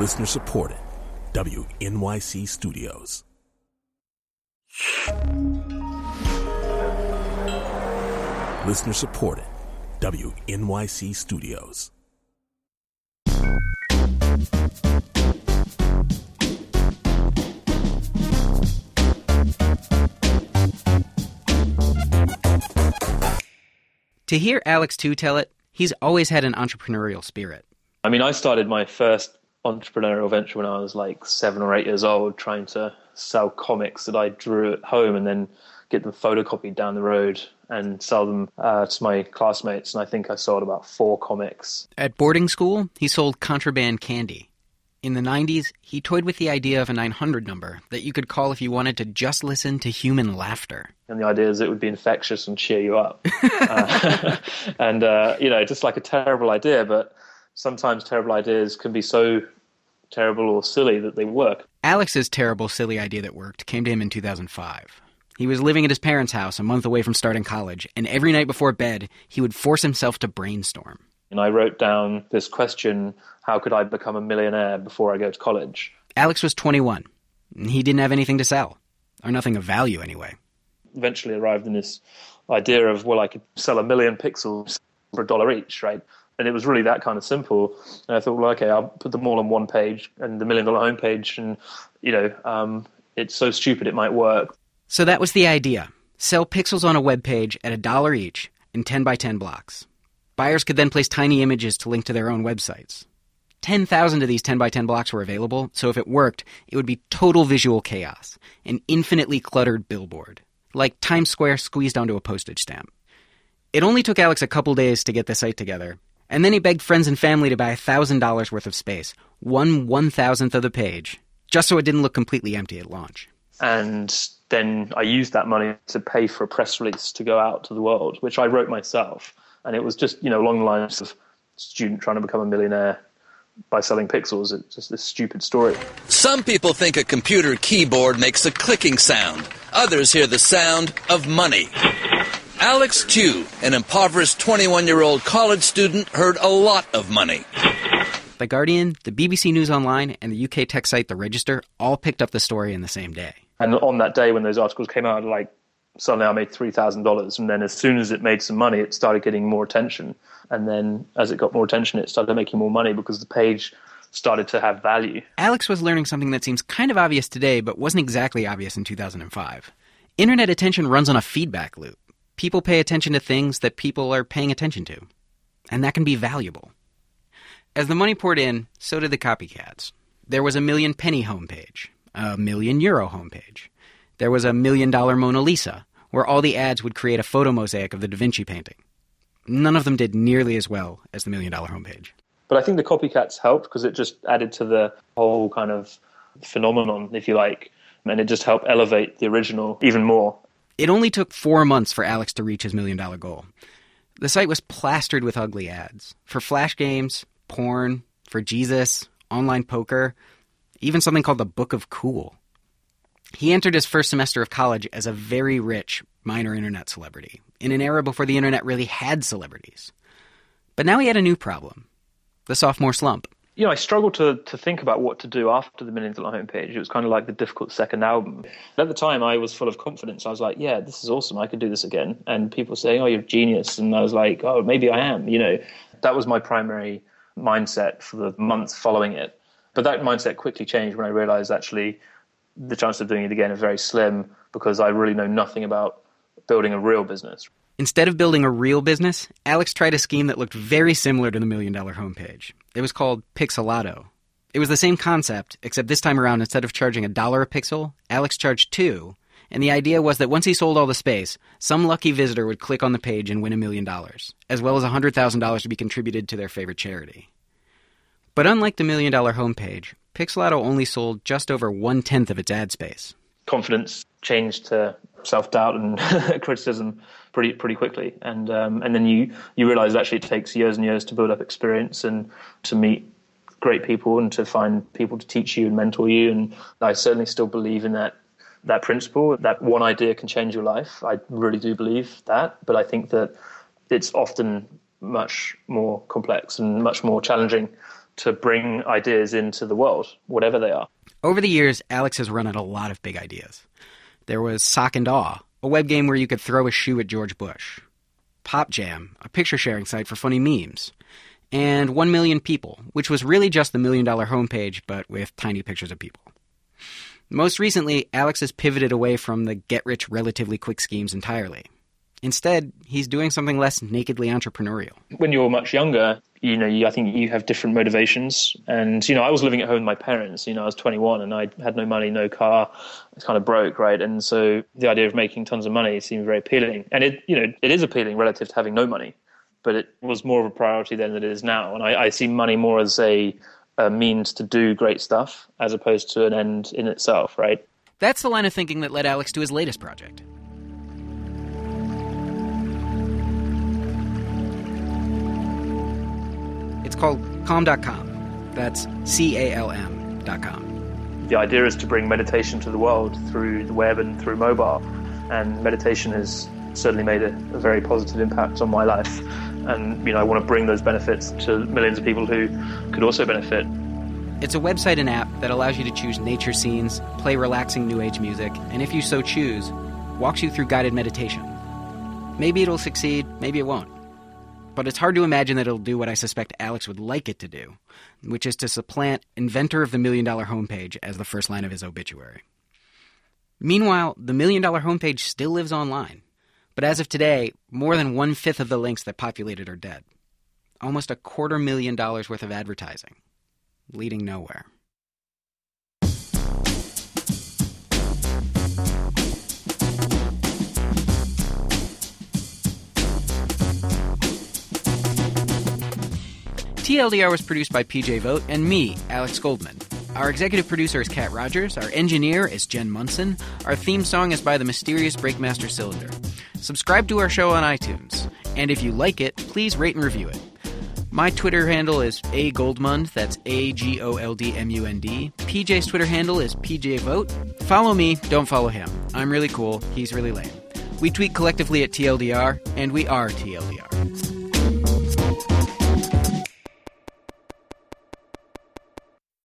Listener supported. WNYC Studios. Listener supported. WNYC Studios. To hear Alex Tew tell it, he's always had an entrepreneurial spirit. I mean, I started my first entrepreneurial venture when I was like seven or eight years old, trying to sell comics that I drew at home and then get them photocopied down the road and sell them uh, to my classmates. And I think I sold about four comics. At boarding school, he sold contraband candy. In the 90s, he toyed with the idea of a 900 number that you could call if you wanted to just listen to human laughter. And the idea is it would be infectious and cheer you up. uh, and, uh, you know, just like a terrible idea, but sometimes terrible ideas can be so terrible or silly that they work. Alex's terrible, silly idea that worked came to him in 2005. He was living at his parents' house a month away from starting college, and every night before bed, he would force himself to brainstorm. And I wrote down this question how could I become a millionaire before I go to college? Alex was 21. He didn't have anything to sell, or nothing of value anyway. Eventually arrived in this idea of, well, I could sell a million pixels for a dollar each, right? And it was really that kind of simple. And I thought, well, okay, I'll put them all on one page and the million dollar homepage. And, you know, um, it's so stupid it might work. So that was the idea sell pixels on a web page at a dollar each in 10 by 10 blocks. Buyers could then place tiny images to link to their own websites. 10,000 of these 10 by 10 blocks were available, so if it worked, it would be total visual chaos, an infinitely cluttered billboard, like Times Square squeezed onto a postage stamp. It only took Alex a couple days to get the site together, and then he begged friends and family to buy $1,000 worth of space, one one thousandth of the page, just so it didn't look completely empty at launch. And then I used that money to pay for a press release to go out to the world, which I wrote myself. And it was just, you know, along the lines of student trying to become a millionaire by selling pixels. It's just this stupid story. Some people think a computer keyboard makes a clicking sound. Others hear the sound of money. Alex Tew, an impoverished 21 year old college student, heard a lot of money. The Guardian, the BBC News Online, and the UK tech site The Register all picked up the story in the same day. And on that day when those articles came out, like suddenly I made three thousand dollars, and then as soon as it made some money, it started getting more attention. And then as it got more attention, it started making more money because the page started to have value. Alex was learning something that seems kind of obvious today, but wasn't exactly obvious in 2005. Internet attention runs on a feedback loop. People pay attention to things that people are paying attention to, and that can be valuable. As the money poured in, so did the copycats. There was a million penny homepage, a million euro homepage. There was a million dollar Mona Lisa, where all the ads would create a photo mosaic of the Da Vinci painting. None of them did nearly as well as the million dollar homepage. But I think the copycats helped because it just added to the whole kind of phenomenon, if you like, and it just helped elevate the original even more. It only took four months for Alex to reach his million dollar goal. The site was plastered with ugly ads for flash games, porn, for Jesus, online poker, even something called the Book of Cool. He entered his first semester of college as a very rich minor internet celebrity, in an era before the internet really had celebrities. But now he had a new problem the sophomore slump. You know, I struggled to, to think about what to do after the millions Million Dollar Homepage. It was kind of like the difficult second album. At the time, I was full of confidence. I was like, yeah, this is awesome. I could do this again. And people saying, oh, you're a genius. And I was like, oh, maybe I am. You know, that was my primary mindset for the months following it. But that mindset quickly changed when I realized actually the chance of doing it again is very slim because I really know nothing about building a real business. Instead of building a real business, Alex tried a scheme that looked very similar to the Million Dollar Homepage. It was called Pixelotto. It was the same concept, except this time around, instead of charging a dollar a pixel, Alex charged two. And the idea was that once he sold all the space, some lucky visitor would click on the page and win a million dollars, as well as $100,000 to be contributed to their favorite charity. But unlike the Million Dollar Homepage, Pixelotto only sold just over one tenth of its ad space. Confidence changed to self doubt and criticism pretty pretty quickly, and um, and then you you realize actually it takes years and years to build up experience and to meet great people and to find people to teach you and mentor you. And I certainly still believe in that that principle that one idea can change your life. I really do believe that, but I think that it's often much more complex and much more challenging to bring ideas into the world, whatever they are. Over the years, Alex has run at a lot of big ideas. There was Sock and Awe, a web game where you could throw a shoe at George Bush. Pop Jam, a picture sharing site for funny memes. And 1 Million People, which was really just the million dollar homepage, but with tiny pictures of people. Most recently, Alex has pivoted away from the get rich relatively quick schemes entirely. Instead, he's doing something less nakedly entrepreneurial. When you're much younger, you know, you, I think you have different motivations. And, you know, I was living at home with my parents. You know, I was 21 and I had no money, no car. I was kind of broke, right? And so the idea of making tons of money seemed very appealing. And it, you know, it is appealing relative to having no money, but it was more of a priority then than it is now. And I, I see money more as a, a means to do great stuff as opposed to an end in itself, right? That's the line of thinking that led Alex to his latest project. Called calm.com. That's C A L M.com. The idea is to bring meditation to the world through the web and through mobile. And meditation has certainly made a, a very positive impact on my life. And, you know, I want to bring those benefits to millions of people who could also benefit. It's a website and app that allows you to choose nature scenes, play relaxing new age music, and if you so choose, walks you through guided meditation. Maybe it'll succeed, maybe it won't. But it's hard to imagine that it'll do what I suspect Alex would like it to do, which is to supplant inventor of the million dollar homepage as the first line of his obituary. Meanwhile, the million dollar homepage still lives online. But as of today, more than one fifth of the links that populate it are dead. Almost a quarter million dollars worth of advertising, leading nowhere. TLDR was produced by PJ Vogt and me, Alex Goldman. Our executive producer is Kat Rogers. Our engineer is Jen Munson. Our theme song is by the mysterious Breakmaster Cylinder. Subscribe to our show on iTunes. And if you like it, please rate and review it. My Twitter handle is A Goldmund. That's A G O L D M U N D. PJ's Twitter handle is PJ Vogt. Follow me, don't follow him. I'm really cool, he's really lame. We tweet collectively at TLDR, and we are TLDR.